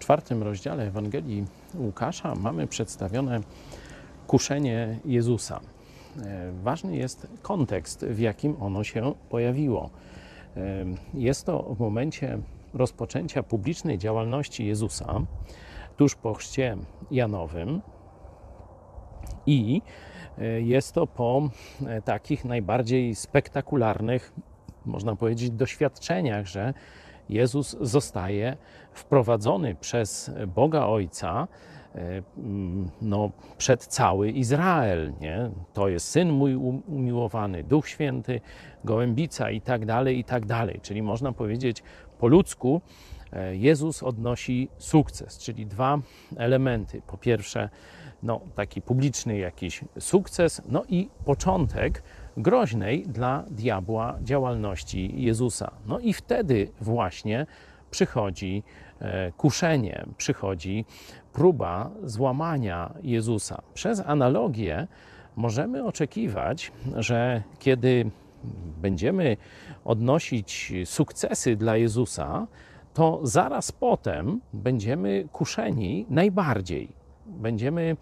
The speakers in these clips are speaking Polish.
czwartym rozdziale Ewangelii Łukasza mamy przedstawione kuszenie Jezusa. E, ważny jest kontekst, w jakim ono się pojawiło. E, jest to w momencie rozpoczęcia publicznej działalności Jezusa tuż po chrzcie Janowym i e, jest to po takich najbardziej spektakularnych, można powiedzieć, doświadczeniach, że Jezus zostaje wprowadzony przez Boga Ojca e, no, przed cały Izrael. Nie? To jest syn mój umiłowany, Duch Święty, gołębica i tak dalej, i tak dalej. Czyli można powiedzieć po ludzku, e, Jezus odnosi sukces, czyli dwa elementy. Po pierwsze, no, taki publiczny jakiś sukces, no i początek groźnej dla diabła działalności Jezusa. No i wtedy właśnie przychodzi e, kuszenie, przychodzi próba złamania Jezusa. Przez analogię możemy oczekiwać, że kiedy będziemy odnosić sukcesy dla Jezusa, to zaraz potem będziemy kuszeni najbardziej będziemy,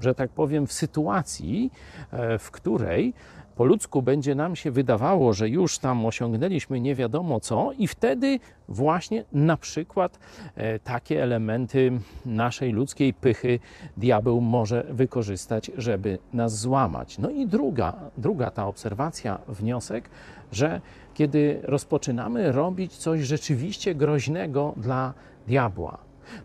że tak powiem, w sytuacji, e, w której po ludzku będzie nam się wydawało, że już tam osiągnęliśmy nie wiadomo co, i wtedy właśnie na przykład e, takie elementy naszej ludzkiej pychy diabeł może wykorzystać, żeby nas złamać. No i druga, druga ta obserwacja, wniosek, że kiedy rozpoczynamy robić coś rzeczywiście groźnego dla diabła,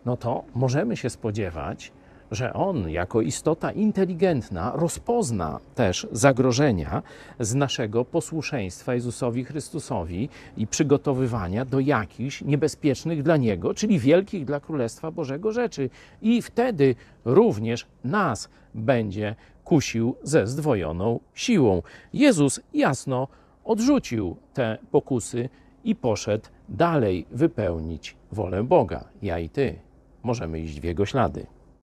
no to możemy się spodziewać, że on jako istota inteligentna rozpozna też zagrożenia z naszego posłuszeństwa Jezusowi Chrystusowi i przygotowywania do jakichś niebezpiecznych dla niego, czyli wielkich dla Królestwa Bożego rzeczy. I wtedy również nas będzie kusił ze zdwojoną siłą. Jezus jasno odrzucił te pokusy i poszedł dalej wypełnić wolę Boga. Ja i ty możemy iść w Jego ślady.